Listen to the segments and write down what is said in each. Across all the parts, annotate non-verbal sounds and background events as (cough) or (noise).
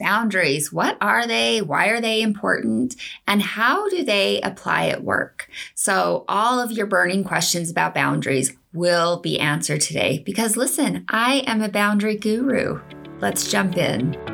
Boundaries, what are they? Why are they important? And how do they apply at work? So, all of your burning questions about boundaries will be answered today because listen, I am a boundary guru. Let's jump in.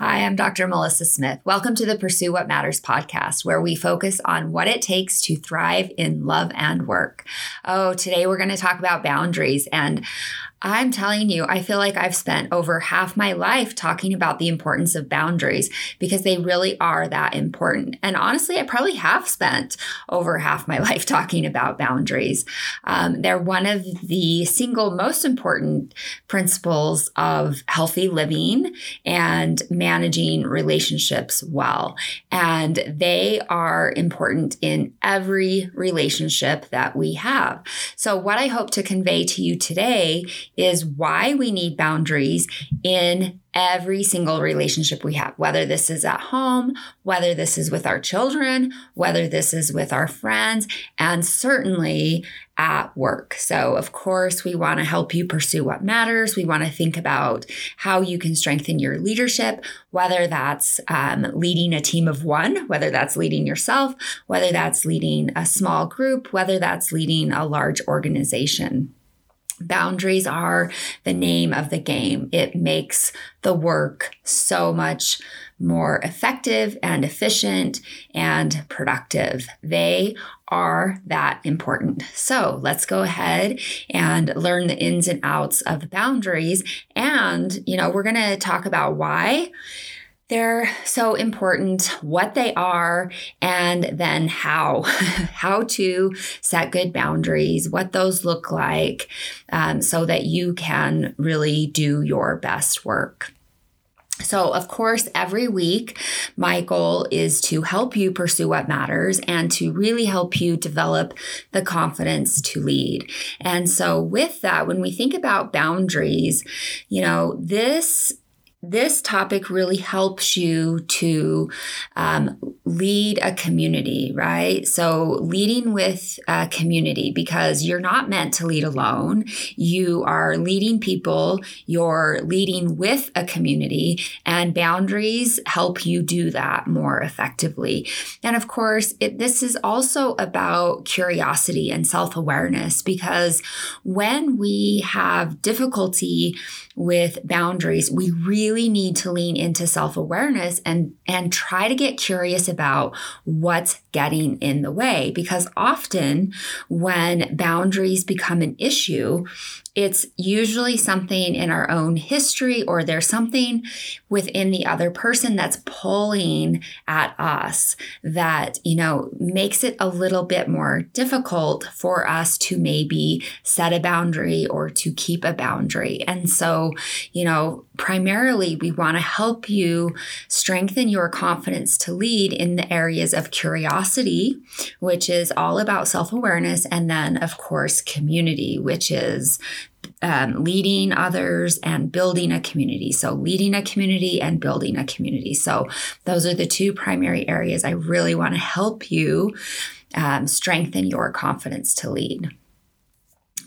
Hi, I'm Dr. Melissa Smith. Welcome to the Pursue What Matters podcast, where we focus on what it takes to thrive in love and work. Oh, today we're going to talk about boundaries. And I'm telling you, I feel like I've spent over half my life talking about the importance of boundaries because they really are that important. And honestly, I probably have spent over half my (laughs) life talking about boundaries. Um, they're one of the single most important principles of healthy living and managing relationships well. And they are important in every relationship that we have. So, what I hope to convey to you today is why we need boundaries in every single relationship we have, whether this is at home, whether this is with our children, whether this is with our friends, and certainly at work. So, of course, we want to help you pursue what matters. We want to think about how you can strengthen your leadership, whether that's um, leading a team of one, whether that's leading yourself, whether that's leading a small group, whether that's leading a large organization. Boundaries are the name of the game. It makes the work so much more effective and efficient and productive. They are that important. So let's go ahead and learn the ins and outs of boundaries. And, you know, we're going to talk about why they're so important, what they are, and then how, (laughs) how to set good boundaries, what those look like, um, so that you can really do your best work. So, of course, every week, my goal is to help you pursue what matters and to really help you develop the confidence to lead. And so, with that, when we think about boundaries, you know, this this topic really helps you to um, lead a community, right? So, leading with a community because you're not meant to lead alone. You are leading people, you're leading with a community, and boundaries help you do that more effectively. And of course, it, this is also about curiosity and self awareness because when we have difficulty with boundaries, we really need to lean into self-awareness and and try to get curious about what's getting in the way. Because often when boundaries become an issue, it's usually something in our own history or there's something within the other person that's pulling at us that, you know, makes it a little bit more difficult for us to maybe set a boundary or to keep a boundary. And so, you know, primarily we want to help you strengthen your confidence to lead in the areas of curiosity, which is all about self awareness, and then, of course, community, which is um, leading others and building a community. So, leading a community and building a community. So, those are the two primary areas I really want to help you um, strengthen your confidence to lead.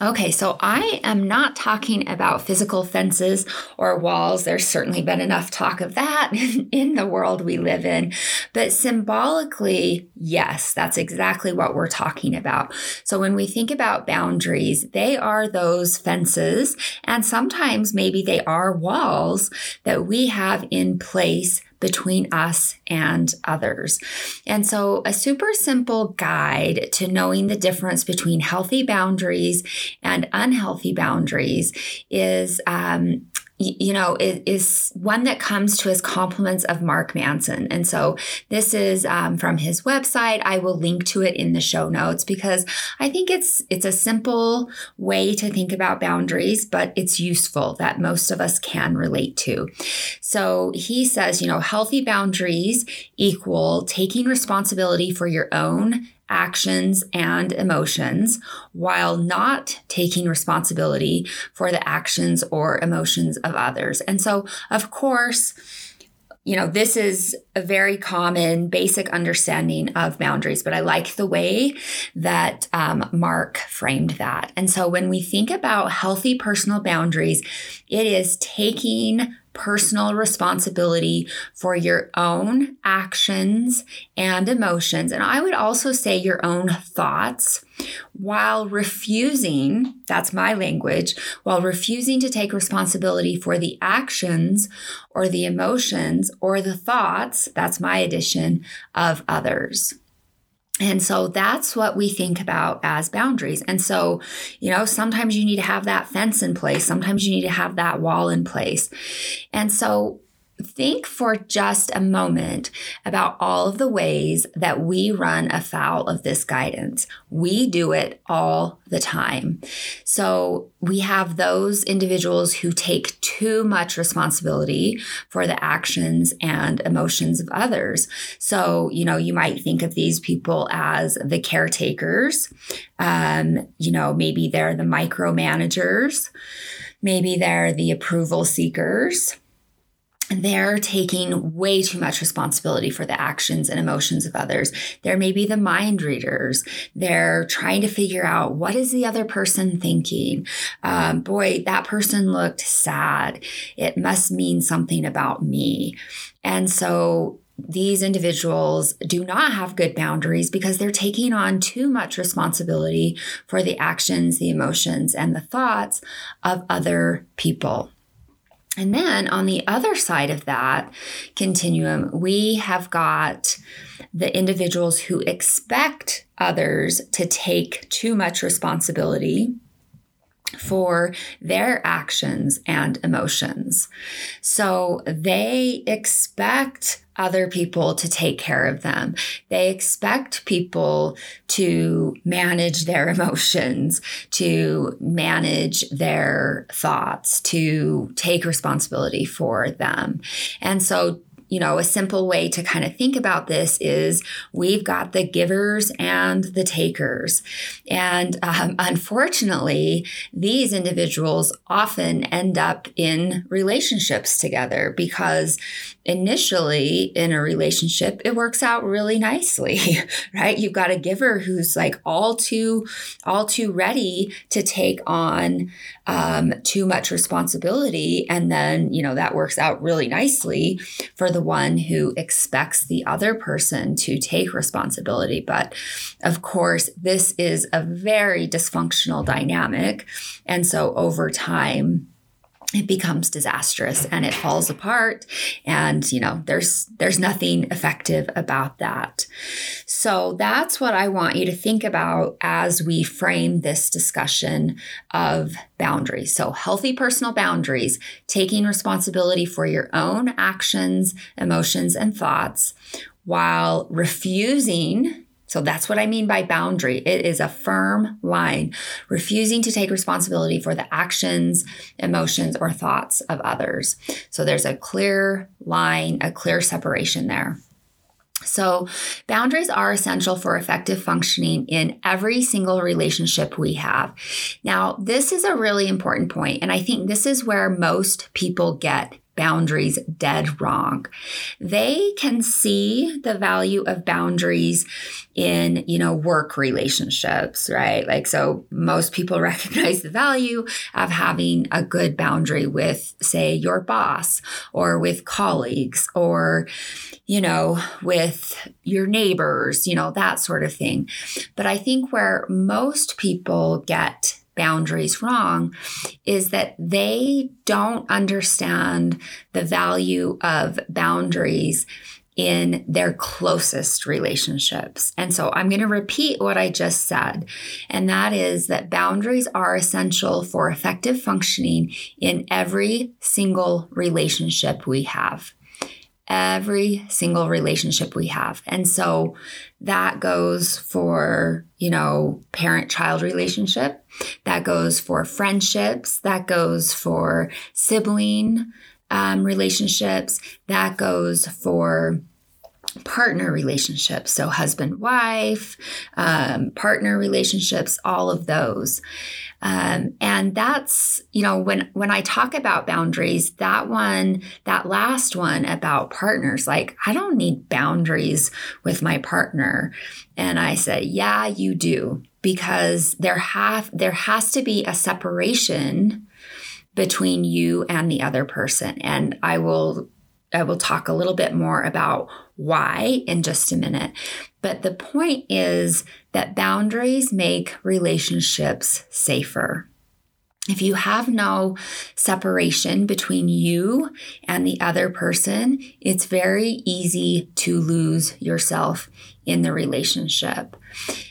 Okay, so I am not talking about physical fences or walls. There's certainly been enough talk of that (laughs) in the world we live in. But symbolically, yes, that's exactly what we're talking about. So when we think about boundaries, they are those fences, and sometimes maybe they are walls that we have in place between us and others. And so, a super simple guide to knowing the difference between healthy boundaries and unhealthy boundaries is um, you know, is, one that comes to us compliments of Mark Manson. And so this is um, from his website. I will link to it in the show notes because I think it's it's a simple way to think about boundaries, but it's useful that most of us can relate to. So he says, you know, healthy boundaries equal taking responsibility for your own actions and emotions while not taking responsibility for the actions or emotions of others. And so, of course, you know, this is a very common basic understanding of boundaries, but I like the way that um, Mark framed that. And so when we think about healthy personal boundaries, it is taking personal responsibility for your own actions and emotions. And I would also say your own thoughts while refusing, that's my language, while refusing to take responsibility for the actions or the emotions or the thoughts, that's my addition, of others. And so that's what we think about as boundaries. And so, you know, sometimes you need to have that fence in place, sometimes you need to have that wall in place. And so think for just a moment about all of the ways that we run afoul of this guidance. We do it all the time. So we have those individuals who take too much responsibility for the actions and emotions of others. So, you know, you might think of these people as the caretakers. Um, you know, maybe they're the micromanagers. Maybe they're the approval seekers they're taking way too much responsibility for the actions and emotions of others. They're maybe the mind readers. They're trying to figure out what is the other person thinking. Um, boy, that person looked sad. It must mean something about me. And so these individuals do not have good boundaries because they're taking on too much responsibility for the actions, the emotions, and the thoughts of other people. And then on the other side of that continuum, we have got the individuals who expect others to take too much responsibility for their actions and emotions. So they expect other people to take care of them. They expect people to manage their (laughs) emotions, to manage their thoughts, to take responsibility for them. And so you know, a simple way to kind of think about this is we've got the givers and the takers. And um, unfortunately, these individuals often end up in relationships together because initially in a relationship, it works out really nicely, (laughs) right? You've got a giver who's like all too, all too ready to take on um, too much responsibility. And then, you know, that works out really nicely for the one who expects the other person to take responsibility. But of course, this is a very dysfunctional dynamic. And so over time, it becomes disastrous and it falls apart. And you know there's there's nothing effective about that. So that's what i want you to think about as we frame this discussion of boundaries. So healthy personal boundaries taking responsibility for your own actions emotions and thoughts while refusing so that's what I mean by boundary. It is a firm line, refusing to take responsibility for the actions, emotions, or thoughts of others. So there's a clear line, a clear separation there. So, boundaries are essential for effective functioning in every single relationship we have. Now, this is a really important point, and I think this is where most people get boundaries dead wrong. They can see the value of boundaries in, you know, work relationships, right? Like, so most people (laughs) recognize the value of having a good boundary with, say, your boss or with colleagues or, you know, with your neighbors, you know, that sort of thing. But I think where most people get boundaries wrong is that they don't understand the value of boundaries in their closest relationships. And so I'm going to repeat what I just said, and that is that boundaries are essential for effective functioning in every single relationship we have every single relationship we have. And so that goes for, you know, parent child relationship, that goes for friendships, that goes for sibling um, relationships, that goes for partner relationships. So, husband, wife, um, partner relationships, all of those. Um, and that's, you know, when, when I talk about boundaries, that one, that last one about partners, like, I don't need boundaries with my partner. And I said, yeah, you do, because there have, there has to be a separation between you and the other person. And I will I will talk a little bit more about why in just a minute. But the point is that boundaries make relationships safer. If you have no separation between you and the other person, it's very easy to lose yourself in the relationship.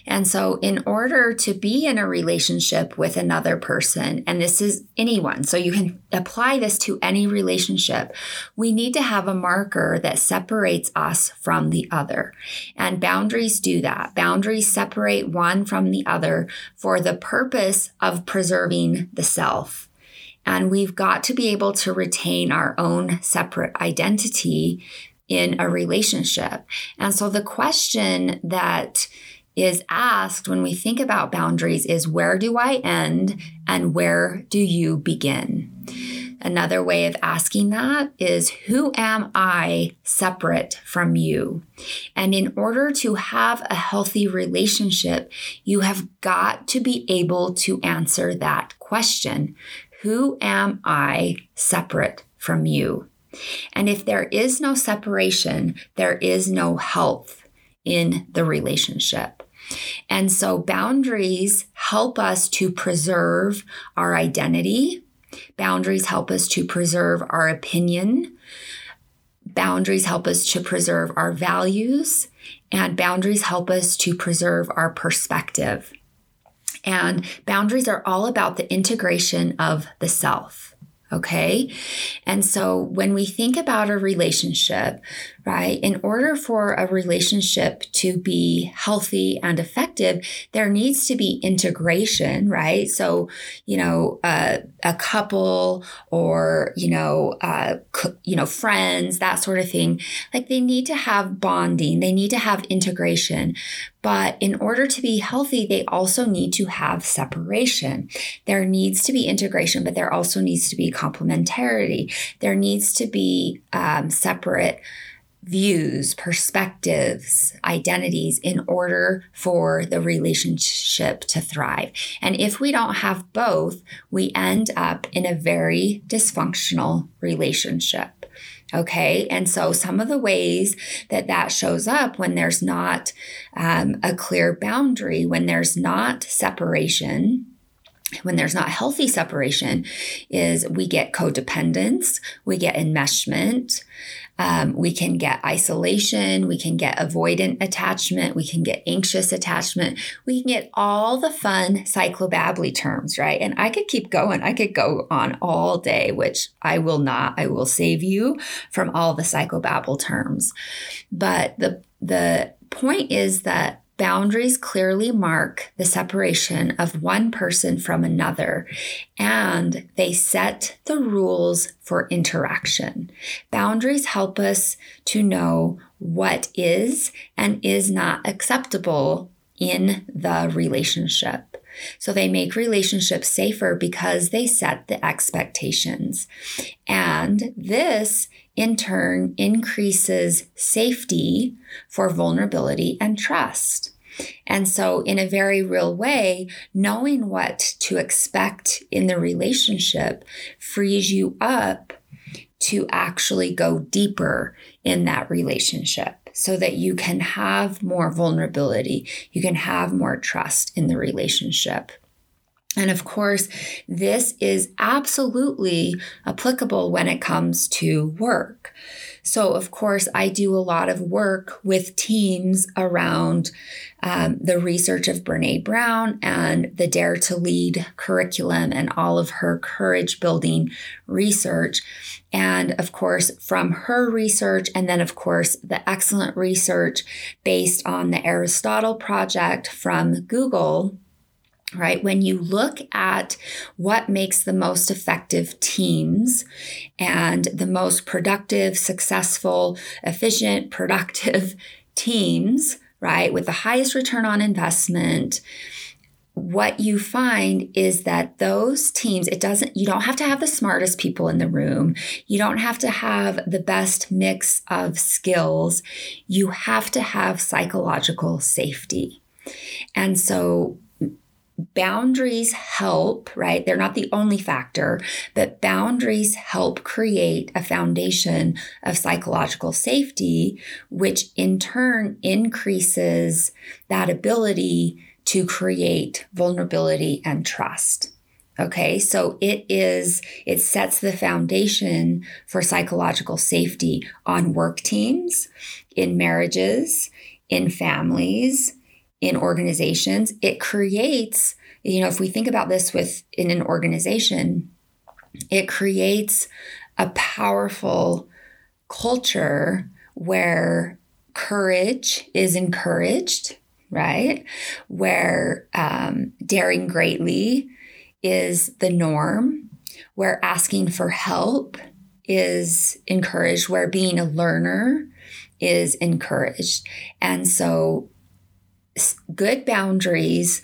And so, in order to be in a relationship with another person, and this is anyone, so you can apply this to any relationship, we need to have a marker that separates us from the other. And boundaries do that. Boundaries separate one from the other for the purpose of preserving the self. And we've got to be able to retain our own separate identity in a relationship. And so the question that is asked when we think about boundaries is where do I end and where do you begin? Another way of asking that is who am I separate from you? And in order to have a healthy relationship, you have got to be able to answer that question. Who am I separate from you? And if there is no separation, there is no health in the relationship. And so boundaries help us to preserve our identity. Boundaries help us to preserve our opinion. Boundaries help us to preserve our values. And boundaries help us to preserve our perspective. And boundaries are all about the integration of the self. Okay. And so when we think about a relationship, right, in order for a relationship to be healthy and effective, there needs to be integration, right? So, you know, uh, a couple or, you know, uh, you know, friends, that sort of thing, like they need to have bonding, they need to have integration. But in order to be healthy, they also need to have separation. There needs to be integration, but there also needs to be complementarity. There needs to be um, separate views, perspectives, identities in order for the relationship to thrive. And if we don't have both, we end up in a very dysfunctional relationship. Okay. And so some of the ways that that shows up when there's not um, a clear boundary, when there's not separation, when there's not healthy separation, is we get codependence, we get enmeshment, um, we can get isolation, we can get avoidant attachment, we can get anxious attachment, we can get all the fun psychobabbly terms, right? And I could keep going. I could go on all day, which I will not. I will save you from all the psychobabble terms. But the the point is that Boundaries clearly mark the separation of one person from another, and they set the rules for interaction. Boundaries help us to know what is and is not acceptable in the relationship. So they make relationships safer because they set the expectations. And this in turn increases safety for vulnerability and trust. And so, in a very real way, knowing what to expect in the relationship frees you up to actually go deeper in that relationship so that you can have more vulnerability, you can have more trust in the relationship. And of course, this is absolutely applicable when it comes to work. So, of course, I do a lot of work with teams around um, the research of Brene Brown and the Dare to Lead curriculum and all of her courage building research. And of course, from her research, and then, of course, the excellent research based on the Aristotle Project from Google right? When you look at what makes the most effective teams and the most productive, successful, efficient, productive (laughs) teams, right, with the highest return on investment, what you find is that those teams, it doesn't, you don't have to have the smartest people in the room. You don't have to have the best mix of skills. You have to have psychological safety. And so boundaries help, right? They're not the only factor, but boundaries help create a foundation of psychological safety, which in turn increases that ability to create vulnerability and trust. Okay, so it is, it sets the foundation for psychological safety on work teams, in marriages, in families, in organizations. It creates, you know, if we think about this with in an organization, it creates a powerful culture where courage is encouraged, right? Where um, daring greatly is the norm, where asking for help is encouraged, where being a learner is encouraged. And so good boundaries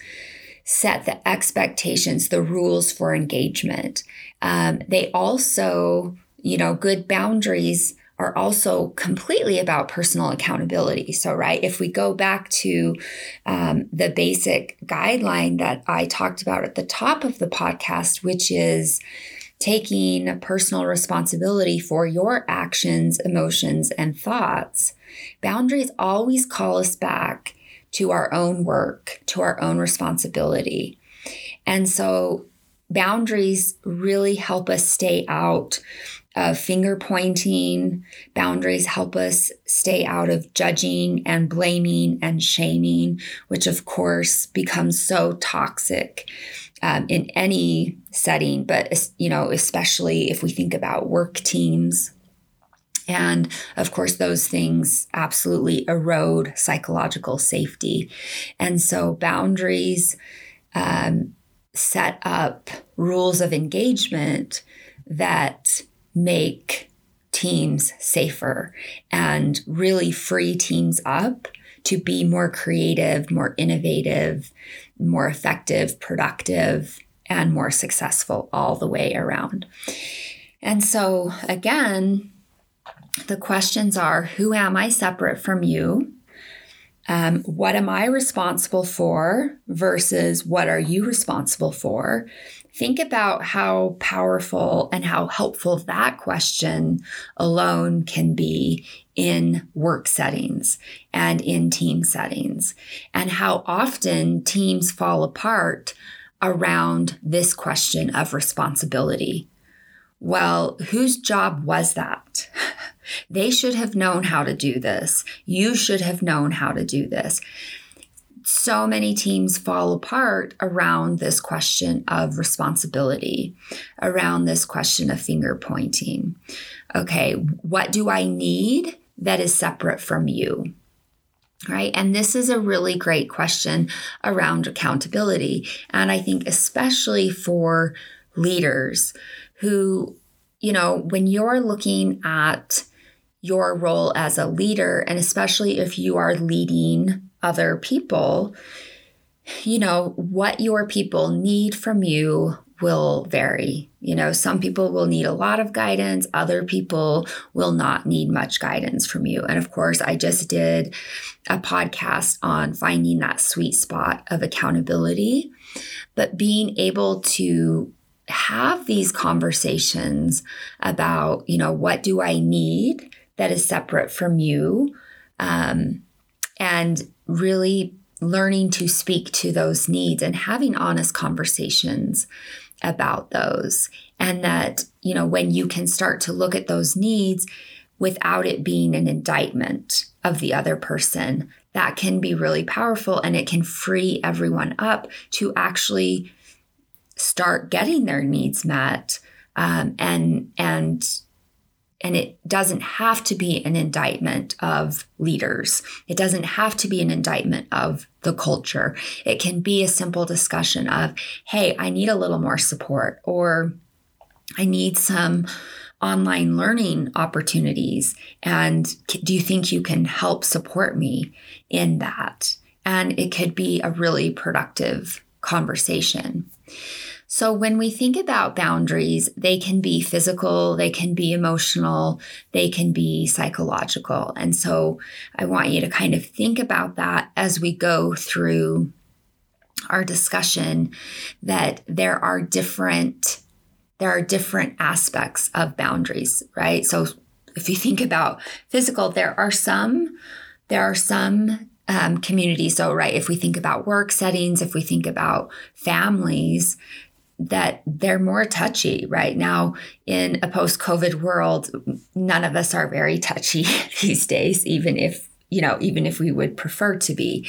set the expectations, the rules for engagement. Um, they also, you know, good boundaries are also completely about personal accountability. So, right, if we go back to um, the basic guideline that I talked about at the top of the podcast, which is taking personal responsibility for your actions, emotions, and thoughts, boundaries always call us back to our own work, to our own responsibility. And so boundaries really help us stay out of finger pointing. Boundaries help us stay out of judging and blaming and shaming, which of course becomes so toxic um, in any setting, but you know, especially if we think about work teams and of course, those things absolutely erode psychological safety. And so, boundaries um, set up rules of engagement that make teams safer and really free teams up to be more creative, more innovative, more effective, productive, and more successful all the way around. And so, again, the questions are Who am I separate from you? Um, what am I responsible for versus what are you responsible for? Think about how powerful and how helpful that question alone can be in work settings and in team settings, and how often teams fall apart around this question of responsibility. Well, whose job was that? (laughs) They should have known how to do this. You should have known how to do this. So many teams fall apart around this question of responsibility, around this question of finger pointing. Okay, what do I need that is separate from you? Right. And this is a really great question around accountability. And I think, especially for leaders who, you know, when you're looking at your role as a leader, and especially if you are leading other people, you know, what your people need from you will vary. You know, some people will need a lot of guidance, other people will not need much guidance from you. And of course, I just did a podcast on finding that sweet spot of accountability, but being able to have these conversations about, you know, what do I need that is separate from you um, and really learning to speak to those needs and having honest conversations about those. And that you know when you can start to look at those needs without it being an indictment of the other person that can be really powerful and it can free everyone up to actually start getting their needs met um, and and and it doesn't have to be an indictment of leaders. It doesn't have to be an indictment of the culture. It can be a simple discussion of, hey, I need a little more support, or I need some online learning opportunities. And do you think you can help support me in that? And it could be a really productive conversation. So, when we think about boundaries, they can be physical, they can be emotional, they can be psychological. And so, I want you to kind of think about that as we go through our discussion that there are different there are different aspects of boundaries, right? So if you think about physical, there are some there are some um, communities. So right, if we think about work settings, if we think about families, that they're more touchy right now in a post-COVID world. None of us are very touchy (laughs) these days, even if you know, even if we would prefer to be,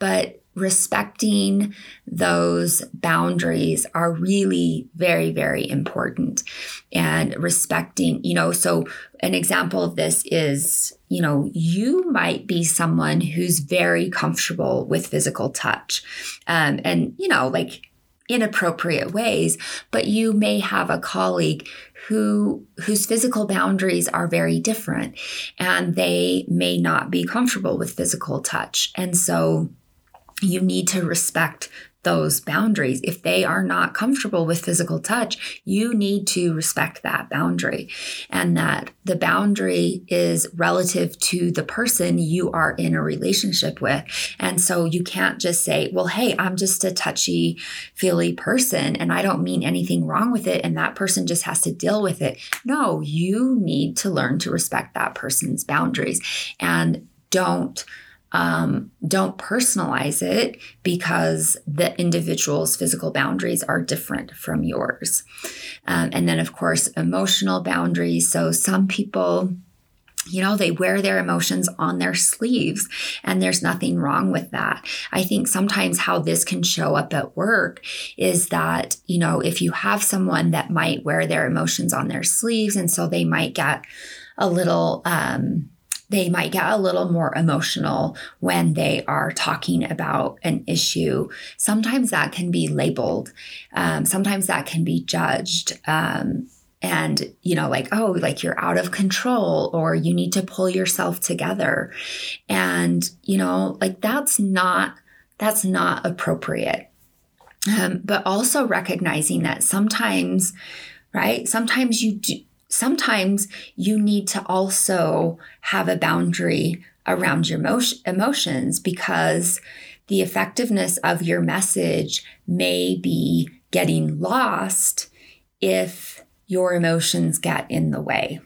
but respecting those boundaries are really very, very important. And respecting, you know, so an example of this is, you know, you might be someone who's very comfortable with physical touch. Um, and, you know, like inappropriate ways, but you may have a colleague who whose physical boundaries are very different and they may not be comfortable with physical touch. And so you need to respect those boundaries. If they are not comfortable with physical touch, you need to respect that boundary and that the boundary is relative to the person you are in a relationship with. And so you can't just say, well, hey, I'm just a touchy feely person and I don't mean anything wrong with it. And that person just has to deal with it. No, you need to learn to respect that person's boundaries and don't um, don't personalize it because the individual's physical boundaries are different from yours. Um, and then, of course, emotional boundaries. So, some people, you know, they wear their emotions on their sleeves, and there's nothing wrong with that. I think sometimes how this can show up at work is that, you know, if you have someone that might wear their emotions on their sleeves, and so they might get a little, um, they might get a little more emotional when they are talking about an issue. Sometimes that can be labeled, um, sometimes that can be judged. Um, and, you know, like, oh, like you're out of control or you need to pull yourself together. And, you know, like that's not, that's not appropriate. Um, but also recognizing that sometimes, right, sometimes you do, sometimes you need to also have a boundary around your emotion, emotions because the effectiveness of your message may be getting lost if your emotions get in the way.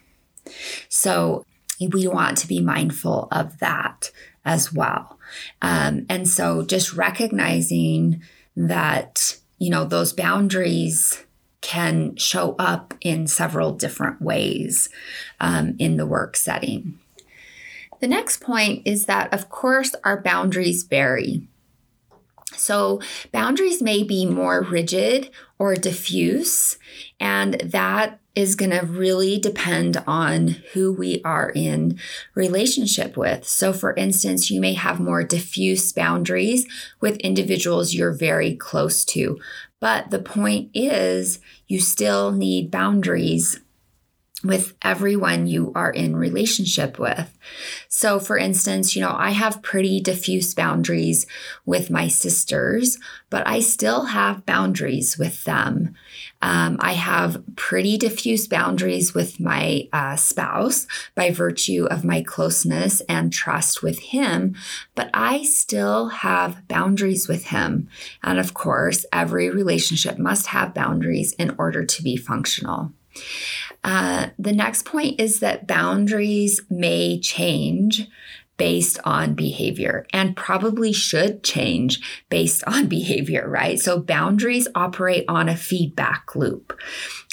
So we want to be mindful of that as well. Um, and so just recognizing that, you know, those boundaries can show up in several different ways um, in the work setting. The next point is that, of course, our boundaries vary. So, boundaries may be more rigid or diffuse, and that is going to really depend on who we are in relationship with. So, for instance, you may have more diffuse boundaries with individuals you're very close to, but the point is, you still need boundaries with everyone you are in relationship with. So for instance, you know, I have pretty diffuse boundaries with my sisters, but I still have boundaries with them. Um, I have pretty diffuse boundaries with my uh, spouse by virtue of my closeness and trust with him, but I still have boundaries with him. And of course, every relationship must have boundaries in order to be functional. Uh, the next point is that boundaries may change based on behavior and probably should change based on (laughs) behavior, right? So boundaries operate on a feedback loop.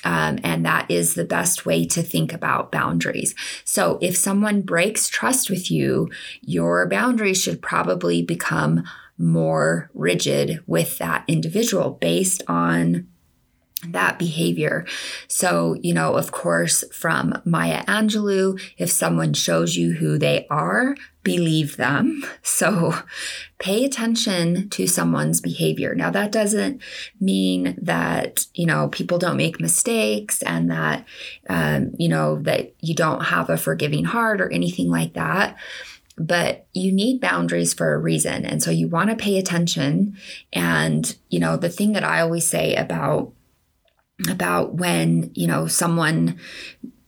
Um, and that is the best way to think about boundaries. So if someone breaks trust with you, your boundaries should probably become more rigid with that individual based on that behavior. So, you know, of course, from Maya Angelou, if someone shows you who they are, believe them. (laughs) So, pay attention to someone's behavior. Now, that doesn't mean that, you know, people don't make mistakes and that, um, you know, that you don't have a forgiving heart or anything like that but you need boundaries for a reason. And so you want to pay attention. And, you know, the thing that I always say about about when, you know, someone,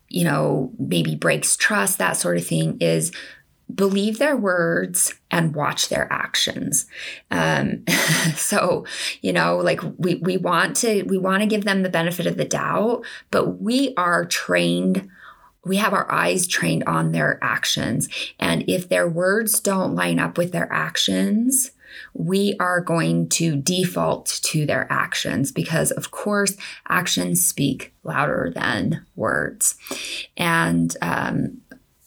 you know, maybe breaks trust, that sort of thing, is believe their words and watch their actions. Um, (laughs) so, you know, like we we want to we want to give them the benefit of the doubt, but we are trained we have our eyes trained on their actions. And if their words don't line up with their actions, we are going to default to their actions because, of course, actions speak louder than words. And um,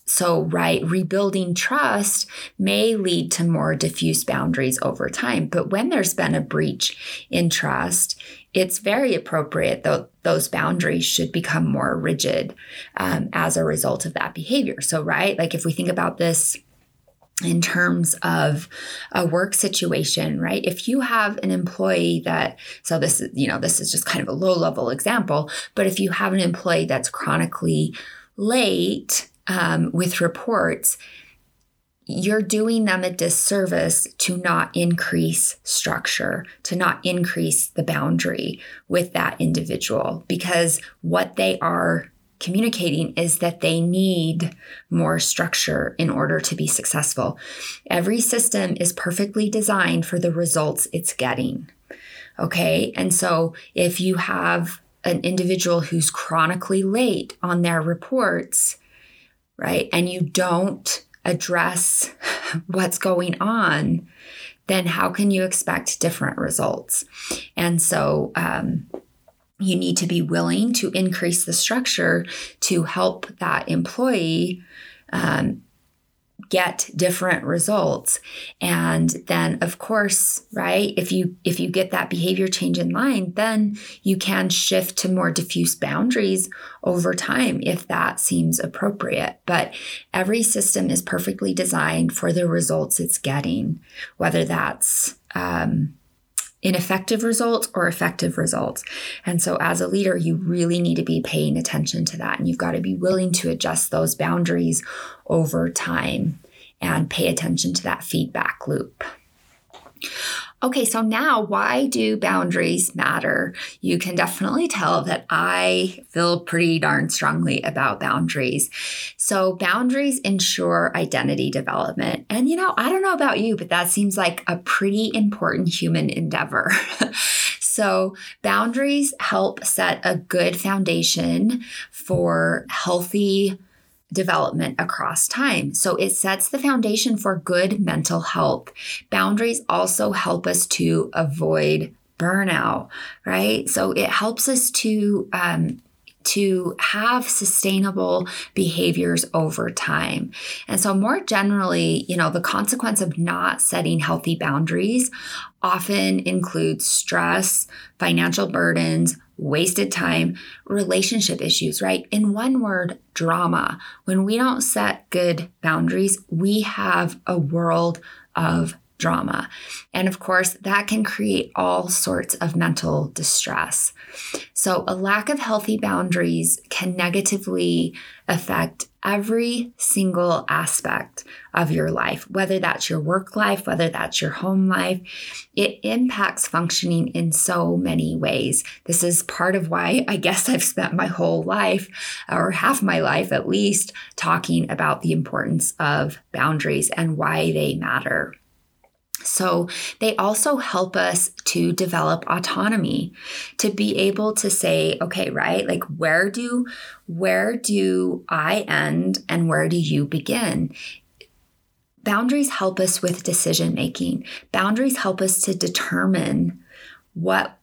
so, right, rebuilding trust may lead to more diffuse boundaries over time. But when there's been a breach in trust, it's very appropriate that those boundaries should become more rigid um, as a result of that behavior. So, right, like if we think about this in terms of a work situation, right? If you have an employee that, so this is, you know, this is just kind of a low level example, but if you have an employee that's chronically late um, with reports, you're doing them a disservice to not increase structure, to not increase the boundary with that individual because what they are communicating is that they need more structure in order to be successful. Every system is perfectly designed for the results it's getting. Okay. And so if you have an individual who's chronically late on their reports, right, and you don't address (laughs) what's going on, then how can you expect different results? And so, um, you need to be willing to increase the structure to help that employee um, get different results. And then of course right if you if you get that behavior change in line then you can shift to more diffuse boundaries over time if that seems appropriate. But every system is perfectly designed for the results it's getting whether that's um, ineffective results or effective results. And so, as a leader, you really need to be paying attention to that. And you've got to be willing to adjust those boundaries over time and pay attention to that feedback loop. Okay, so now why do boundaries matter? You can definitely tell that I feel pretty darn strongly about boundaries. So, boundaries ensure identity development. And you know, I don't know about you, but that seems like a pretty important human endeavor. (laughs) so, boundaries help set a good foundation for healthy development across time. So it sets the foundation for good mental health. Boundaries also help us to avoid burnout, right? So it helps us to um, to have sustainable behaviors over time. And so, more generally, you know, the consequence of not setting healthy boundaries often includes stress, financial burdens, wasted time, relationship issues, right? In one word, drama. When we don't set good boundaries, we have a world of drama. And of course, that can create all sorts of mental distress. So, a lack of healthy boundaries can negatively affect every single aspect of your life, whether that's your work life, whether that's your home life. It impacts functioning in so many ways. This is part of why I guess I've spent my whole life, or half my life at least, talking about the importance of boundaries and why they matter. So they also help us to develop autonomy to be able to say, okay, right? Like where do where do I end and where do you begin? Boundaries help us with decision making. Boundaries help us to determine what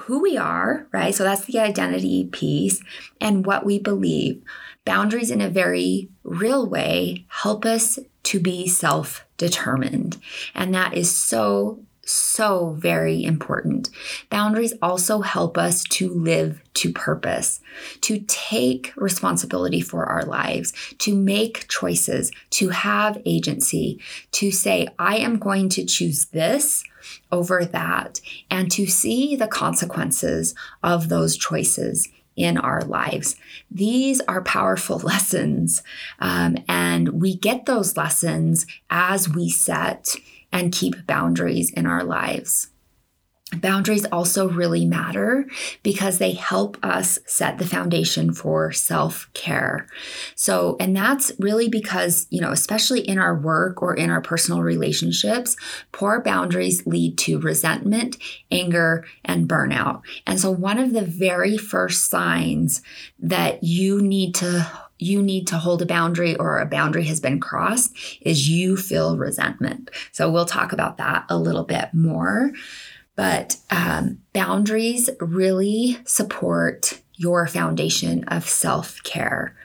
who we are, right? So that's the identity piece and what we believe. Boundaries in a very real way help us to be self determined. And that is so, so very important. Boundaries also help us to live to purpose, to take responsibility for our lives, to make choices, to have agency, to say, I am going to choose this over that, and to see the consequences of those choices in our lives. These are powerful (laughs) lessons, um, and we get those lessons as we set and keep boundaries in our lives. Boundaries also really matter because they help us set the foundation for self care. So, and that's really because, you know, especially in our work or in our personal relationships, poor boundaries lead to resentment, anger, and burnout. And so, one of the very first signs that you need to you need to hold a boundary or a boundary has been crossed is you feel resentment. So we'll talk about that a little bit more. But um, boundaries really support your foundation of self care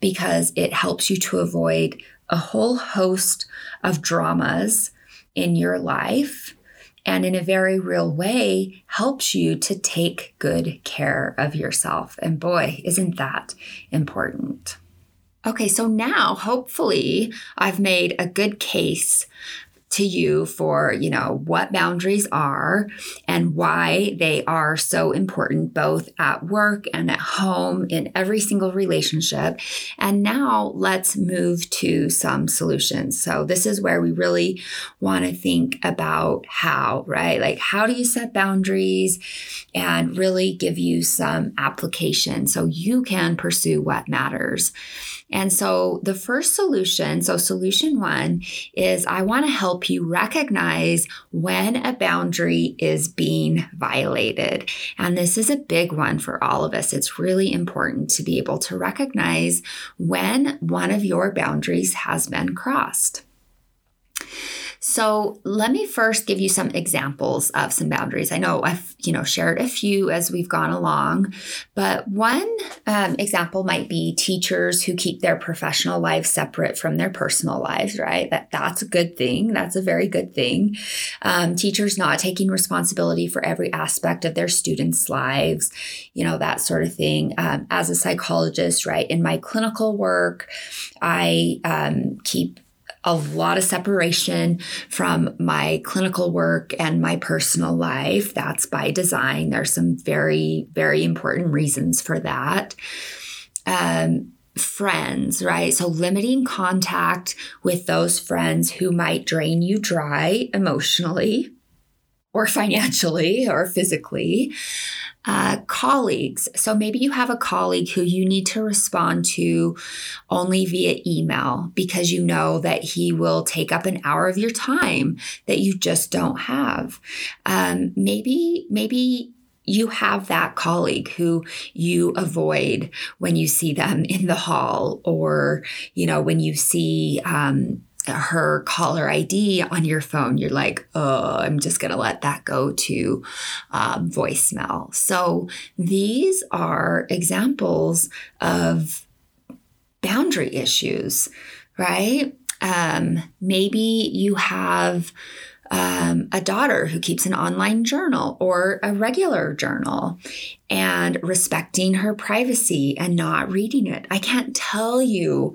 because it helps you to avoid a whole host of dramas in your life and in a very real way helps you to take good care of yourself. And boy, isn't that important. Okay, so now hopefully I've made a good case to you for, you know, what boundaries are and why they are so important both at work and at home in every single relationship. And now let's move to some solutions. So this is where we really want to think about how, right? Like how do you set boundaries and really give you some application so you can pursue what matters. And so the first solution, so solution one is I want to help you recognize when a boundary is being violated. And this is a big one for all of us. It's really important to be able to recognize when one of your boundaries has been crossed. So let me first give you some examples of some boundaries. I know I've you know shared a few as we've gone along, but one um, example might be teachers who keep their professional lives separate from their personal lives. Right, that that's a good thing. That's a very good thing. Um, teachers not taking responsibility for every aspect of their students' lives, you know that sort of thing. Um, as a psychologist, right, in my clinical work, I um, keep a lot of separation from my clinical work and my personal life. That's by design. There's some very, very important reasons for that. Um, friends, right? So limiting contact with those friends who might drain you dry emotionally or financially or physically uh, colleagues. So maybe you have a colleague who you need to respond to only via email because you know that he will take up an hour of your time that you just don't have. Um, maybe, maybe you have that colleague who you avoid when you see them in the hall or you know when you see um, her caller ID on your phone, you're like, oh, I'm just going to let that go to uh, voicemail. So these are examples of boundary issues, right? Um, maybe you have um, a daughter who keeps an online journal or a regular journal and respecting her privacy and not reading it. I can't tell you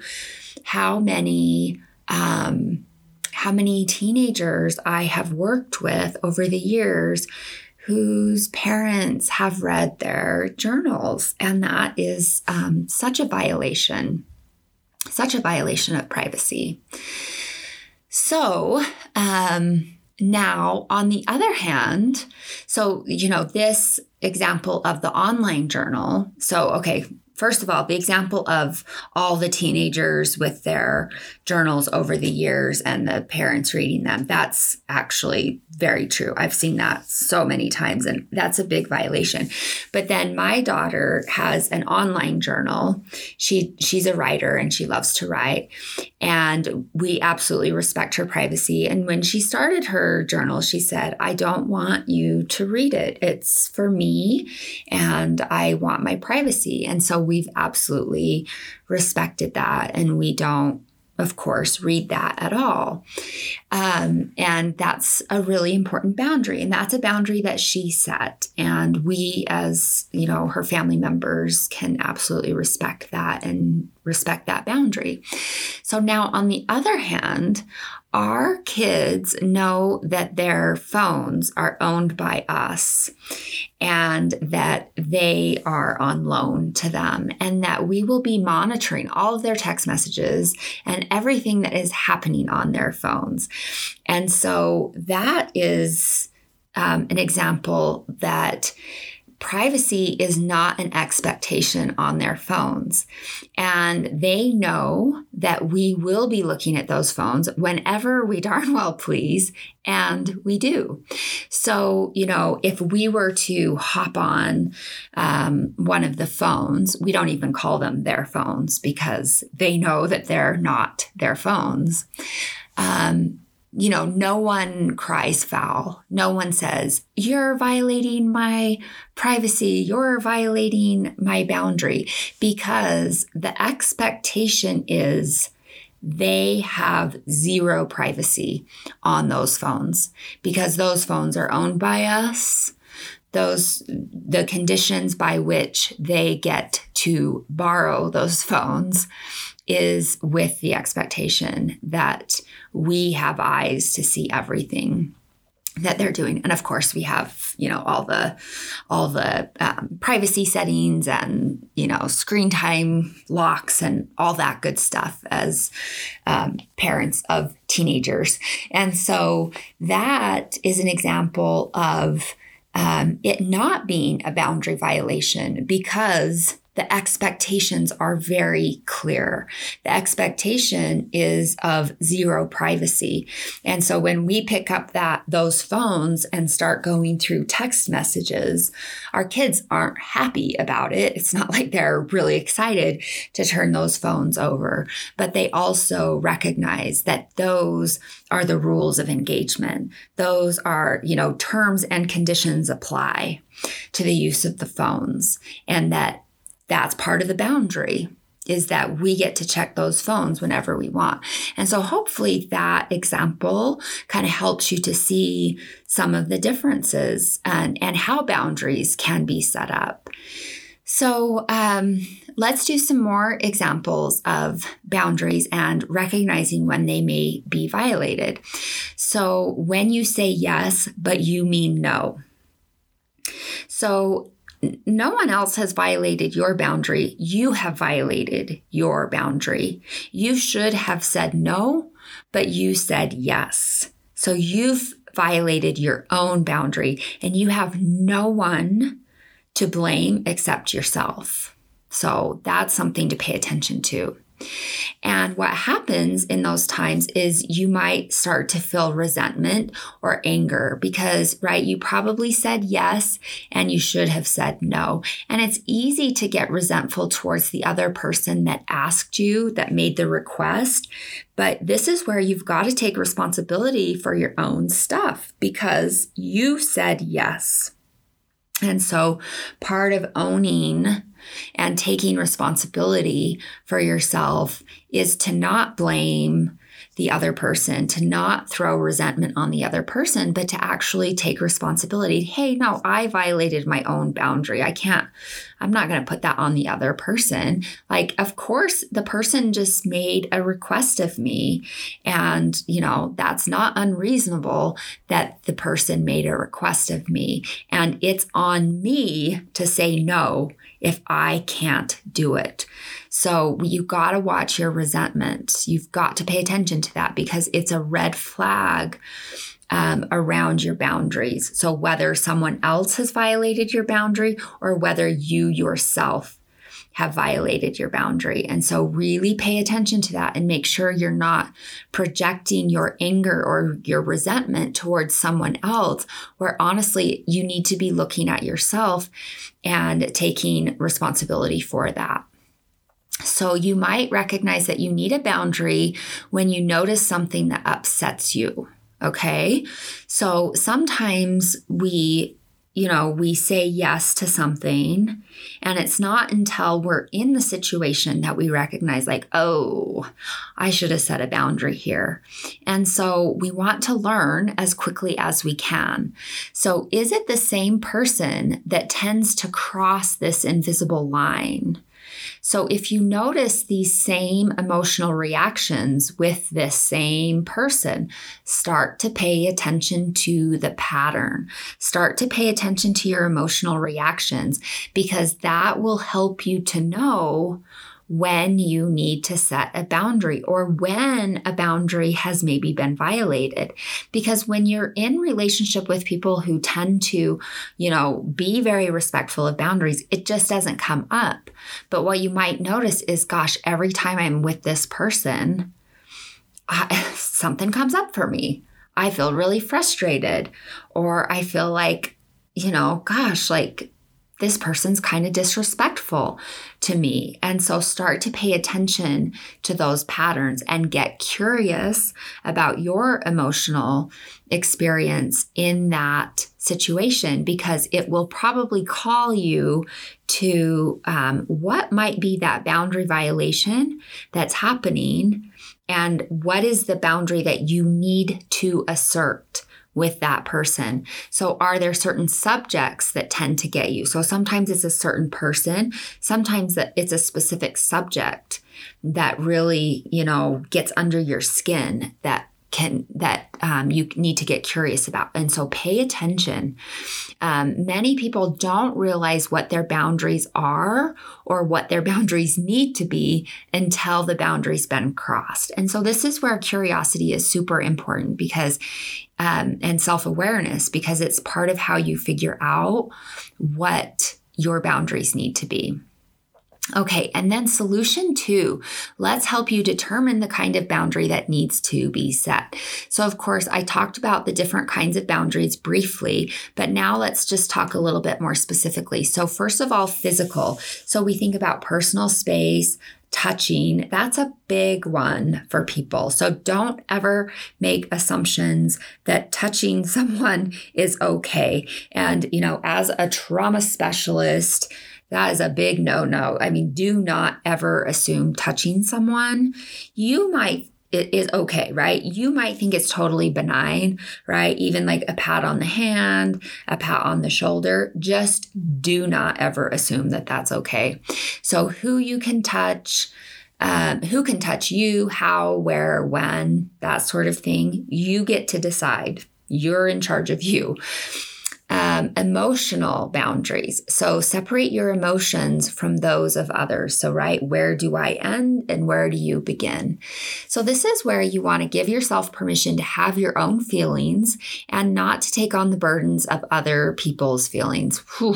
how many um, how many teenagers I have worked with over the years whose parents have read their journals. And that is um, such a violation, such a violation of privacy. So, um, now, on the other hand, so, you know, this example of the online journal. So, okay, first of all, the example of all the teenagers with their journals over the years and the parents reading them, that's actually very true. I've seen that so many times, and that's a big violation. But then my daughter has an online journal. She she's a writer and she loves to write, and we absolutely respect her privacy. And when she started her journal, she said, "I don't want you to read it. It's for me, and I want my privacy." And so we've absolutely respected that, and we don't of course, read that at all. Um, and that's a really important boundary. And that's a boundary that she set. And we, as you know, her family members, can absolutely respect that and respect that boundary. So now, on the other hand, our kids know that their phones are owned by us and that they are on loan to them, and that we will be monitoring all of their text messages and everything that is happening on their phones. And so that is um, an example that privacy is not an expectation on their phones. And they know that we will be looking at those phones whenever we (laughs) darn well please. And we do. So, you know, if we were to hop on um, one of the phones, we don't even call them their phones because they know that they're not their phones. Um, you know, no one cries foul. No one says, You're violating my privacy. You're violating my boundary because the expectation is they have zero privacy on those phones because those phones are owned by us. Those, the conditions by which they get to borrow those phones is with the expectation that we have eyes to see everything that they're doing. And of course we have you know all the all the um, privacy settings and you know screen time locks and all that good stuff as um, parents of teenagers. And so that is an example of um, it not being a boundary violation because the expectations are very clear. The expectation is of zero privacy. And so when we pick up that those phones and start going through text messages, our kids aren't happy about it. It's not (laughs) like they're really excited to turn those phones over, but they also recognize that those are the rules of engagement. Those are, you know, terms and conditions apply to the use of the phones and that that's part of the boundary is that we get to check those phones whenever we want. And so hopefully that example kind of helps you to see some of the differences and, and how boundaries can be set up. So um, let's do some more examples of boundaries and recognizing when they may be violated. So when you say yes, but you mean no. So no one else has violated your boundary. You have violated your boundary. You should have said no, but you said yes. So you've violated your own boundary and you have no one to blame except yourself. So that's something to pay attention to. And what happens in those times is you might start to feel resentment or anger because, right, you probably said yes and you should have said no. And it's easy to get resentful towards the other person that asked you, that made the request. But this is where you've got to take responsibility for your own stuff because you said yes. And so part of owning and taking responsibility for yourself is to not blame the other person, to not throw resentment on the other person, but to actually take responsibility. Hey, no, I violated my own boundary. I can't, I'm not going to put that on the other person. Like, of course, the person just made a request of me. And, you know, that's not unreasonable that the person made a request of me. And it's on me to say no if I can't do it. So you got to watch your resentment. You've got to pay attention to that because it's a red flag um, around your boundaries. So whether someone else has violated your boundary or whether you yourself have violated your boundary. And so, really pay attention to that and make sure you're not projecting your anger or your resentment towards someone else, where honestly, you need to be looking at yourself and taking responsibility for that. So, you might recognize that you need a boundary when you notice something that upsets you. Okay. So, sometimes we you know, we say yes to something. And it's not until we're in the situation that we recognize, like, oh, I should have set a boundary here. And so we want to learn as quickly as we can. So, is it the same person that tends to cross this invisible line? So if you notice these same emotional reactions with this same person, start to pay attention to the pattern. Start to pay attention to your emotional reactions because that will help you to know when you need to set a boundary or when a boundary has maybe been violated. Because when you're in relationship with people who tend to, you know, be very respectful of boundaries, it just doesn't come up. But what you might notice is, gosh, every time I'm with this person, I, (laughs) something comes up for me. I feel really frustrated, or I feel like, you know, gosh, like this person's kind of disrespectful to me. And so start to pay attention to those patterns and get curious about your emotional experience in that situation because it will probably call you to um, what might be that boundary violation that's happening and what is the boundary that you need to assert with that person. So, are there certain subjects that tend to get you? So, sometimes it's a certain person, sometimes it's a specific subject that really, you know, gets under your skin that can that um, you need to get curious about. And so pay attention. Um, many people don't realize what their boundaries are or what their (laughs) boundaries need to be until the boundary's been crossed. And so this is where curiosity is super important because um, and self-awareness because it's part of how you figure out what your boundaries need to be Okay, and then solution two, let's help you determine the kind of boundary that needs to be set. So, of course, I talked about the different kinds of boundaries briefly, but now let's just talk a little bit more specifically. So, first of all, physical. So, we think about personal space, touching, that's a big one for people. So don't ever make assumptions that touching (laughs) someone is okay. And, you know, as a trauma specialist, that is a big no no. I mean, do not ever assume touching someone. You might it is okay, right? You might think it's totally benign, right? Even like a pat on the hand, a pat on the shoulder. Just do not ever assume that that's okay. So, who you can touch, um, who can touch you, how, where, when, that sort of thing, you get to decide. You're in charge of you um, emotional boundaries. So separate your emotions from those of others. So, right, where do I end and where do you begin? So, this is where you want to give yourself permission to have your own feelings and not to take on the burdens of other people's feelings. Whew.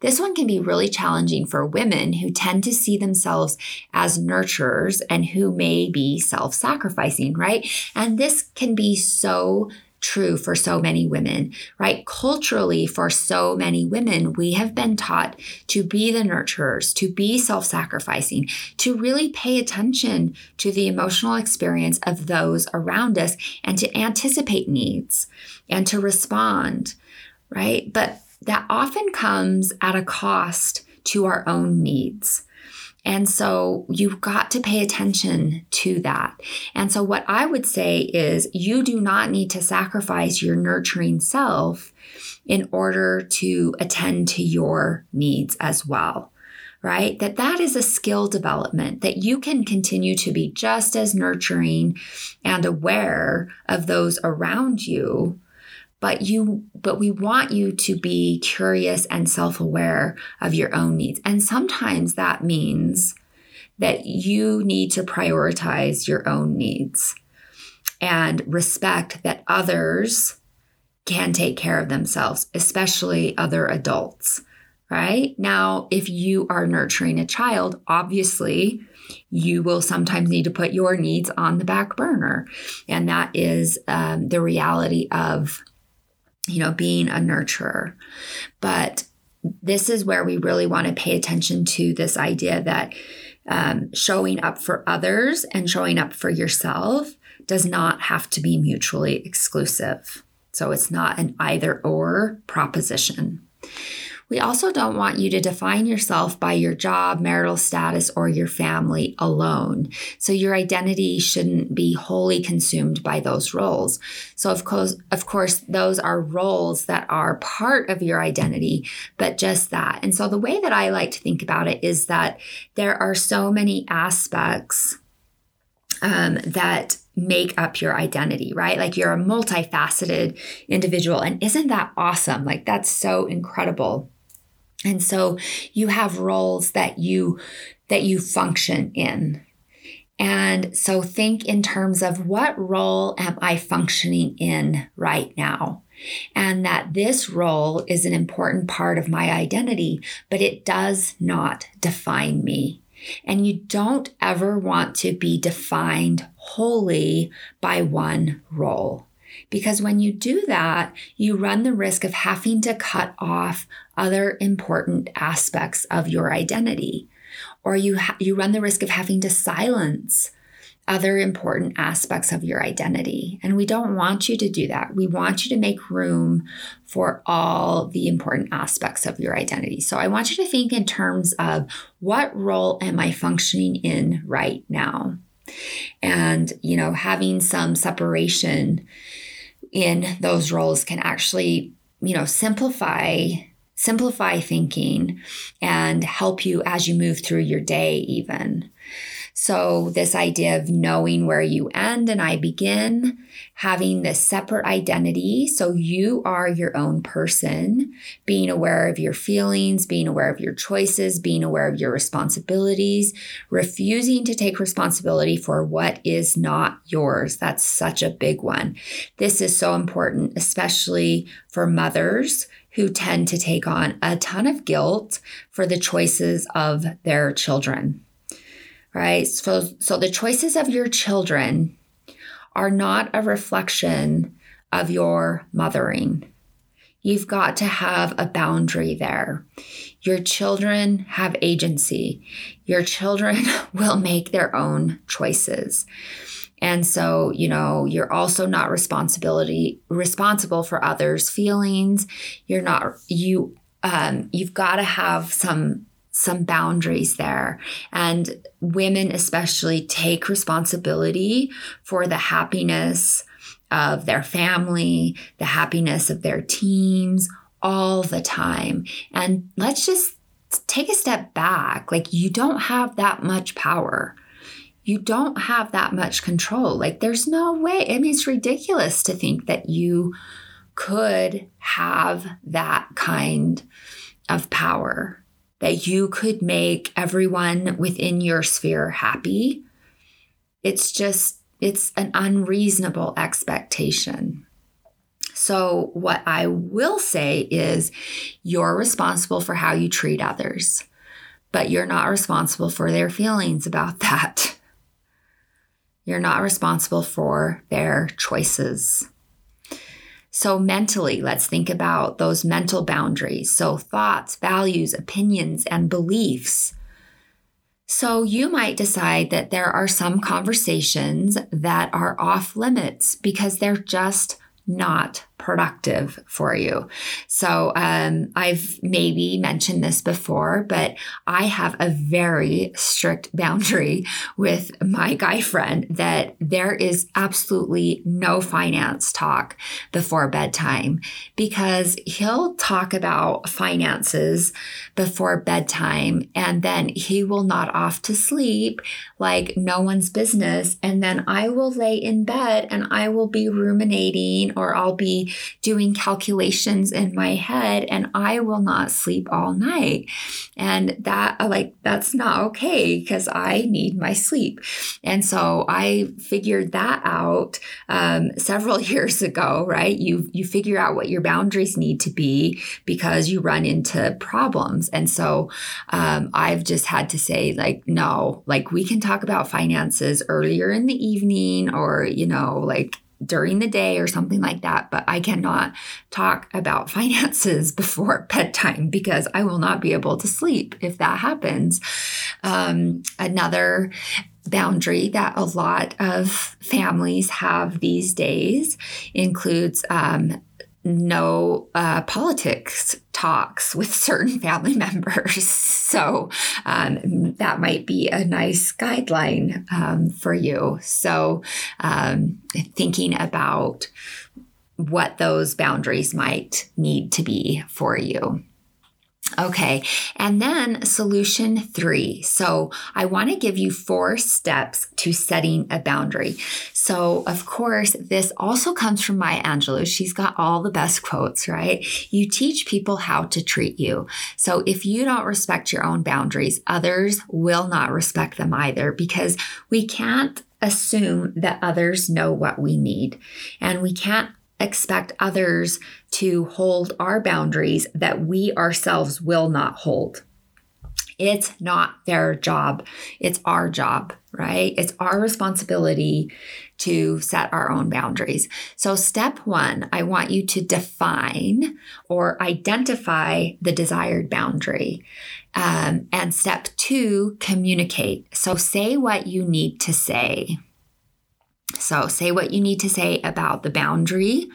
This one can be really challenging for women who tend to see themselves as nurturers and who may be self sacrificing, right? And this can be so true for so many women, right? Culturally, for so many women, we have been taught to be the nurturers, to be self sacrificing, to really pay attention to the emotional experience of those around us and to anticipate needs and to respond, right? But that often comes at a cost to our own needs. And so you've got to pay attention to that. And so, what I would say is you do not need to sacrifice your nurturing self in order to attend to your needs as well right that that is a skill development that you can continue to be just as nurturing and aware of those around you but you but we want you to be curious and self-aware of your own needs. And sometimes that means that you need to prioritize your own needs and respect that others can take care of themselves especially other adults right? Now if you are nurturing a child obviously you will sometimes need to put your needs on the back burner. And that is um, the reality of you know, being a nurturer. But this is where we really want to pay attention to this idea that um, showing up for others and showing up for yourself does not have to be mutually exclusive. So it's not an either or proposition. We also don't want you to define yourself by your job, marital status, or your family alone. So your identity shouldn't be wholly consumed by those roles. So of course, of course, those are roles that are part of your identity, but just that. And so the way that I like to think about it is that there are so many aspects um, that make up your identity, right? Like you're a multifaceted individual. And isn't that awesome? Like that's so incredible. And so you have roles that you that you function in. And so think in terms of what role am I functioning in right now? And that this role is an important part of my identity, but it does not define me. And you don't ever want to be defined wholly by one role. Because when you do that, you run the risk of having to cut off other important aspects of your identity, or you, ha- you run the risk of having to silence other important aspects of your identity. And we don't want you to do that. We want you to make room for all the important aspects of your identity. So I want you to think in terms of what role am I functioning in right now? And, you know, having some separation in those roles can actually, you know, simplify simplify thinking and help you as you move through your day even. So, this idea of knowing where you end and I begin, having this separate identity. So, you are your own person, being aware of your feelings, being aware of your choices, being aware of your responsibilities, refusing to take responsibility for what is not yours. That's such a big one. This is so important, especially for mothers who tend to take on a ton of guilt for the choices of their children right? So, so the choices of your children are not a reflection of your mothering. You've got to have a boundary there. Your children have agency. Your children (laughs) will make their own choices. And so, you know, you're also not responsibility responsible for others' feelings. You're not you um, you've got to have some some boundaries there. And women, especially, take responsibility for the happiness of their family, the happiness of their teams all the time. And let's just take a step back. Like, you don't have that much power. You don't have that much control. Like, there's no way. I mean, it's ridiculous to think that you could have that kind of power that you could make everyone within your sphere happy. It's just, it's an unreasonable expectation. So, what I will say is you're responsible for how you treat others, but you're not responsible for their feelings about that. You're not responsible for their choices. So, mentally, let's think about those mental boundaries. So, thoughts, values, opinions, and beliefs. So, you might decide that there are some conversations that are off limits because they're just not productive for you. So, um, I've maybe mentioned this before, but I have a very strict boundary with my guy friend that there is absolutely no finance talk before bedtime because he'll talk about finances before bedtime and then he will nod off to sleep like no one's business. And then I will lay in bed and I will be ruminating or I'll be doing calculations in my head and I will not sleep all night. And that, like, that's not okay because I need my sleep. And so I figured that out um, several (laughs) years ago, right? You, you figure out what your boundaries need to be because you run into problems. And so um, I've just had to say, like, no, like, we can talk about finances earlier in the evening or, you know, like, during the day or something like that, but I cannot talk about (laughs) finances before bedtime because I will not be able to sleep if that happens. Um, another boundary that a lot of families have these days includes um, no uh, politics talks with (laughs) certain family members. So um, that might be a nice guideline um, for you. So um, thinking about what those boundaries might need to be for you. Okay, and then solution three. So, I want to give you four steps to setting a boundary. So, of course, this also comes from Maya Angelou. She's got all the best quotes, right? You teach people how to treat you. So, if you don't respect your own boundaries, others will not respect them either because we can't assume that others know what we need. And we can't expect others to hold our boundaries that we ourselves will not hold. It's not their job, it's our job, right? It's our responsibility to set our own boundaries. So, step one, I want you to define or identify the desired boundary. Um, and step two, communicate. So, say what you need to say. So, say what you need to say about the boundary.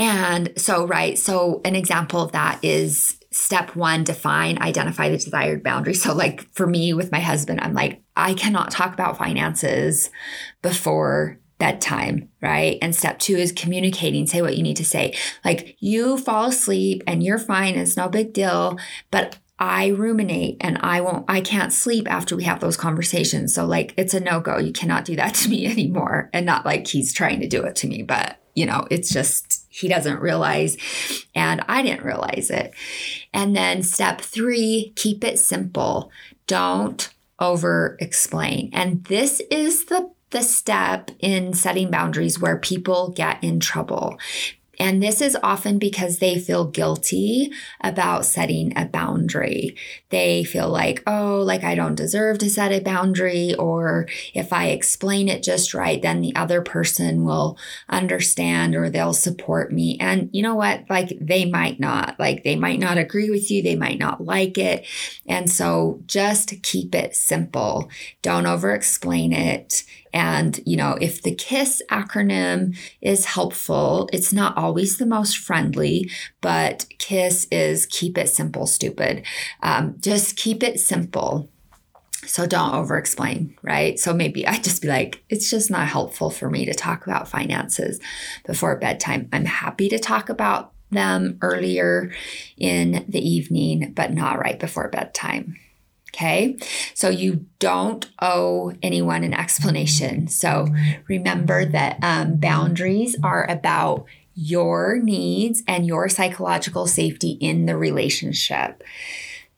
And so, right, so an example of that is step one define, identify the desired boundary. So, like for me with my husband, I'm like, I cannot talk about finances before bedtime, right? And step two is communicating, say what you need to say. Like you fall asleep and you're fine, it's no big deal, but I ruminate and I won't, I can't sleep after we have those conversations. So, like, it's a no go. You cannot do that (laughs) to me anymore. And not like he's trying to do it to me, but, you know, it's just, he doesn't realize and I didn't realize it. And then step three, keep it simple. Don't over explain. And this is the the step in setting boundaries where people get in trouble and this is often because they feel guilty about setting a boundary. They feel like, oh, like I don't deserve to set a boundary. Or if I explain it just right, then the other person will understand or they'll support me. And you know what? Like they might not, like they might not agree with you. They might not like it. And so just keep it simple. Don't over explain it. And, you know, if the KISS acronym is helpful, it's not always the most friendly, but KISS is keep it simple, stupid. Um, just keep it simple. So don't over explain, right? So maybe I just be like, it's just not helpful for me to talk about finances before bedtime. I'm happy to talk about them earlier in the evening, but not right before bedtime. Okay. So you don't owe anyone an explanation. So remember that um, boundaries are about your needs and your psychological safety in the relationship.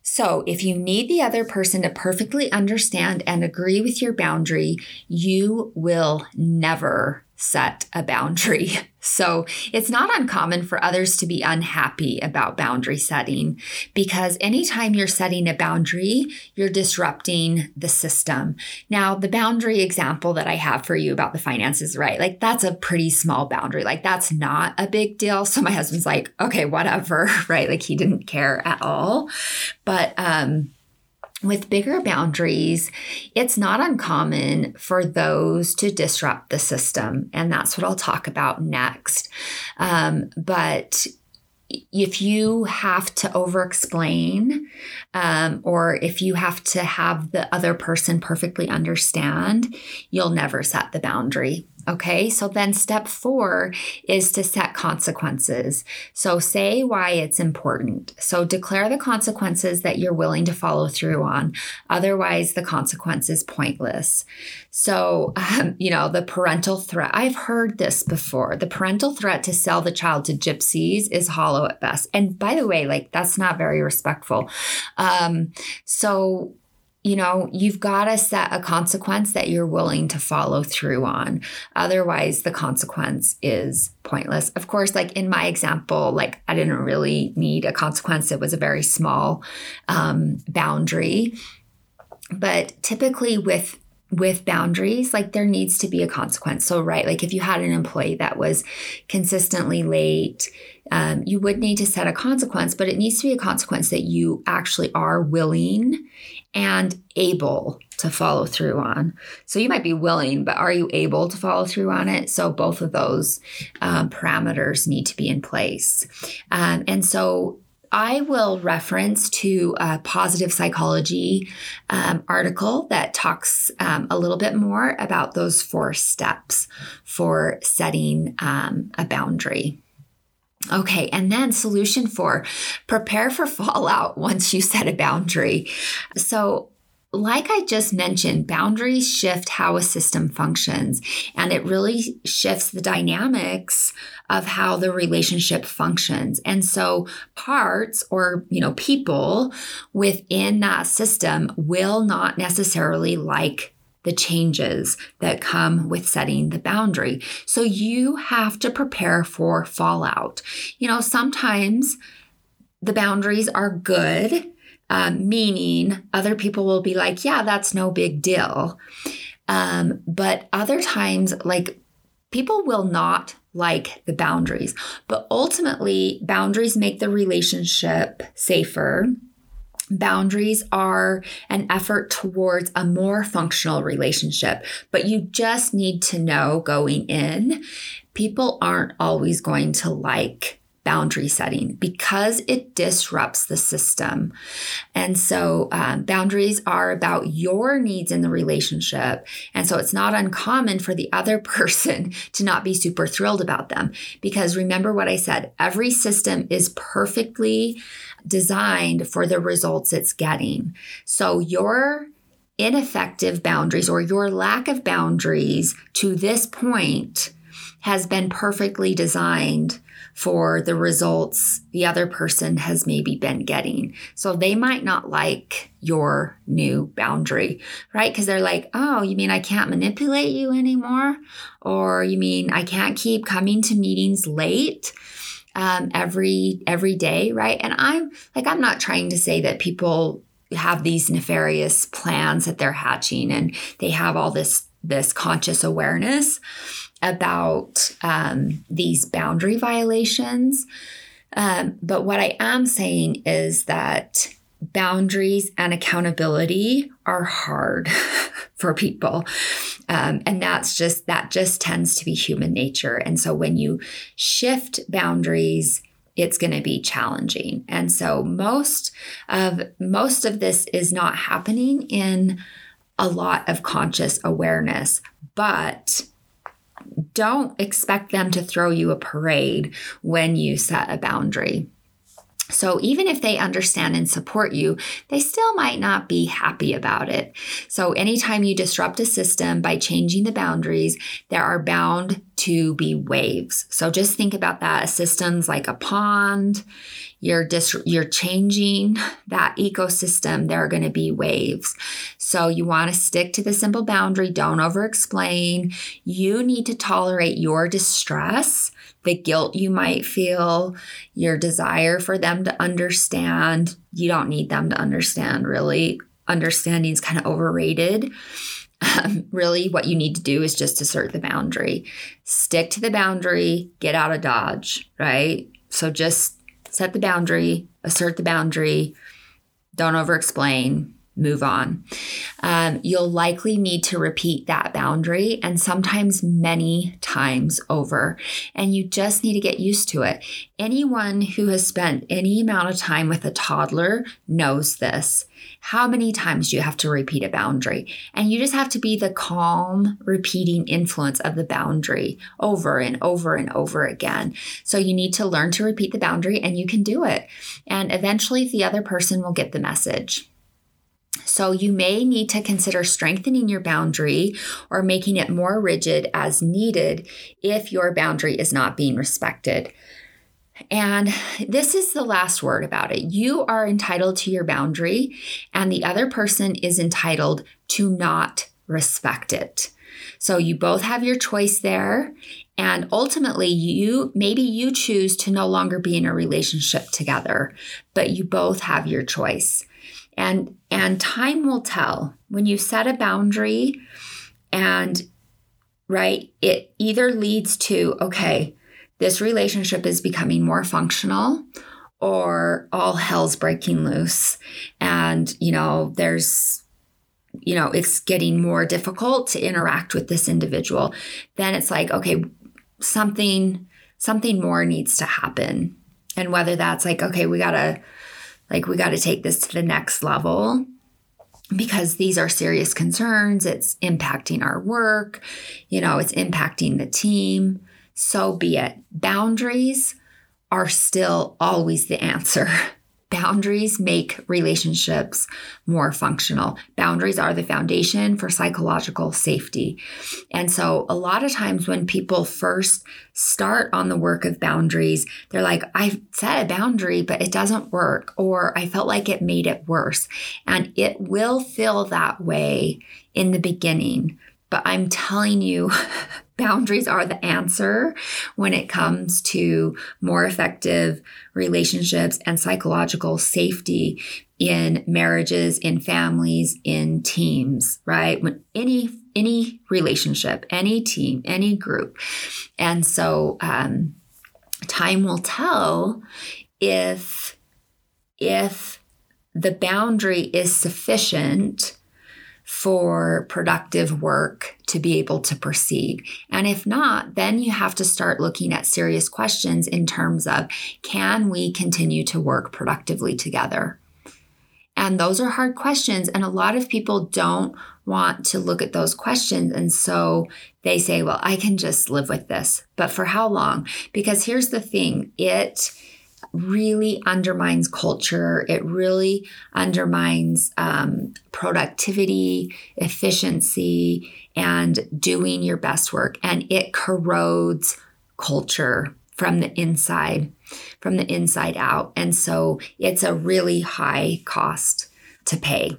So, if you need the other person to perfectly understand and agree with your boundary, you will never set a boundary. So it's not uncommon for others to be unhappy about boundary setting because anytime you're setting a boundary, you're disrupting the system. Now, the boundary example that I have for you about the finances, right? Like that's a pretty small boundary. Like that's not a big deal. So my husband's like, okay, whatever, (laughs) right? Like he didn't care at all. But, um, with bigger boundaries, it's not uncommon for those to disrupt the system. And that's what I'll talk about next. Um, but if you have to over explain um, or if you have to have the other person perfectly understand, you'll never set the boundary. Okay, so then step four is to set consequences. So say why it's important. So declare the consequences that you're willing to follow through on. Otherwise, the consequence is pointless. So, um, you know, the parental threat, I've heard this before. The parental threat to sell the child to gypsies is hollow at best. And by the way, like that's not very respectful. Um, so, you know, you've got to set a consequence that you're willing to follow through on. Otherwise, the consequence is pointless. Of course, like in my example, like I didn't really need a consequence, it was a very small um, boundary. But typically, with with boundaries, like there needs to be a consequence. So, right, like if you had an employee that was consistently late, um, you would need to set a consequence, but it needs to be a consequence that you actually are willing and able to follow through on. So you might be willing, but are you able to follow through on it? So both of those um, parameters need to be in place. Um, and so I will reference to a positive psychology um, article that talks um, a little bit more about those four steps for setting um, a boundary. Okay, and then solution four prepare for fallout once you set a boundary. So, like I just mentioned, boundaries shift how a system functions, and it really shifts the dynamics of how the relationship functions. And so parts or, you know, people within that system will not necessarily like the changes that come with setting the boundary. So you have to prepare for fallout. You know, sometimes the boundaries are good um, meaning other people will be like, yeah, that's no big deal. Um, but other times, like people will not like the boundaries. But ultimately, boundaries make the relationship safer. Boundaries are an effort towards a more functional relationship, but you just need to know going in, people aren't always going to like boundary setting because it disrupts the system. And so, um, boundaries are about your needs in the relationship. And so, it's not uncommon for the other (laughs) person to not be super thrilled about them. Because remember what I said every system is perfectly designed for the results it's getting. So, your ineffective boundaries or your lack of boundaries to this point has been perfectly designed for the results the other person has maybe been getting. So they might not like your new boundary, right? Because they're like, oh, you mean I can't manipulate you anymore? Or you mean I can't keep coming to meetings late? Um, every every day right and i'm like i'm not trying to say that people have these nefarious plans that they're hatching and they have all this this conscious awareness about um, these boundary violations. Um, but what I am saying is that boundaries and accountability are hard (laughs) for people. Um, and that's just, that just tends to be human nature. And so when you shift boundaries, it's going to be challenging. And so most of most of this is not happening in a lot of conscious awareness, but don't expect them to throw you a parade when you set a boundary. So, even if they understand and support you, they still might not be happy about it. So, anytime you disrupt a system by changing the boundaries, there are bound to be waves. So, just think about that. A system's like a pond you're dis- you're changing that ecosystem there are going to be waves so you want to stick to the simple boundary don't over explain you need to tolerate your distress the guilt you might feel your desire for them to understand. You don't need them to understand really. Understanding is kind of overrated. Um, really what you need to do is just assert the boundary. Stick to the boundary. Get out of dodge right? So just set the boundary, assert the boundary, don't over explain, move on. Um, you'll likely need to repeat that boundary and sometimes many times over. And you just need to get used to it. Anyone who has spent any amount of time with a toddler knows this. How many times do you have to repeat a boundary? And you just have to be the calm, repeating influence of the boundary over and over and over again. So you need to learn to repeat the boundary and you can do it. And eventually the other person will get the message. So, you may need to consider strengthening your boundary or making it more rigid as needed if your boundary is not being respected. And this is the last word about it. You are entitled to your boundary, and the other person is entitled to not respect it. So, you both have your choice there. And ultimately, you maybe you choose to no longer be in a relationship together, but you both have your choice. And And time will tell when you set a boundary and, right, it either leads to, okay, this relationship is becoming more functional or all hell's breaking loose. And, you know, there's, you know, it's getting more difficult to interact with this individual. Then it's like, okay, something, something more needs to happen. And whether that's like, okay, we gotta, like, we gotta take this to the next level because these are serious concerns. It's impacting our work, you know, it's impacting the team. So be it. Boundaries are still always the answer. (laughs) Boundaries make relationships more functional. Boundaries are the foundation for psychological safety. And so, a lot of times when people first start on the work of boundaries, they're like, I've set a boundary, but it doesn't work, or I felt like it made it worse. And it will feel that way in the beginning. But I'm telling you, (laughs) boundaries are the answer when it comes to more effective relationships and psychological safety in marriages, in families, in teams, right? When any any relationship, any team, any group. And so um, time will tell if if the boundary is sufficient for productive work to be able to proceed. And if not, then you have to start looking at serious questions in terms of can we continue to work productively together? And those are hard questions. And a lot of people don't want to look at those questions. And so they say, well, I can just live with this. But for how long? Because here's the thing it, really undermines culture. It really undermines um, productivity, efficiency, and doing your best work. And it corrodes culture from the inside, from the inside out. And so it's a really high cost to pay.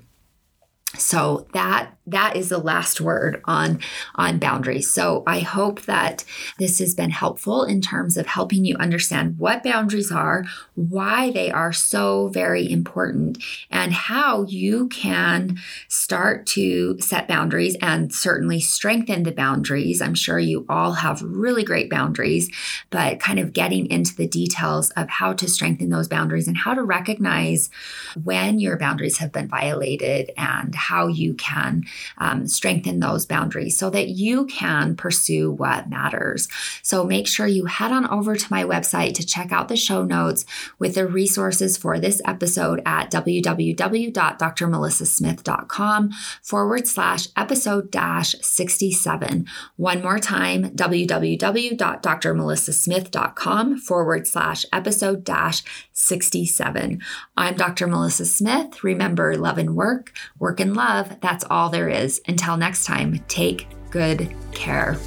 So that that is the last word on on boundaries. So i hope that this has been helpful in terms of helping you understand what boundaries are why they are so very important and how you can start to set boundaries and certainly strengthen the boundaries. I'm sure you all have really great boundaries but kind of getting into the details of how to strengthen those boundaries and how to recognize when your boundaries have been violated and how you can um, strengthen those boundaries so that you can pursue what matters. So make sure you head on over to my website to check out the show notes with the resources for this episode at www.drmelissasmith.com forward slash episode dash 67. One more time, www.drmelissasmith.com forward slash episode dash 67. I'm Dr. Melissa Smith. Remember, love and work, work and love, that's all there is. Until next time, take good care.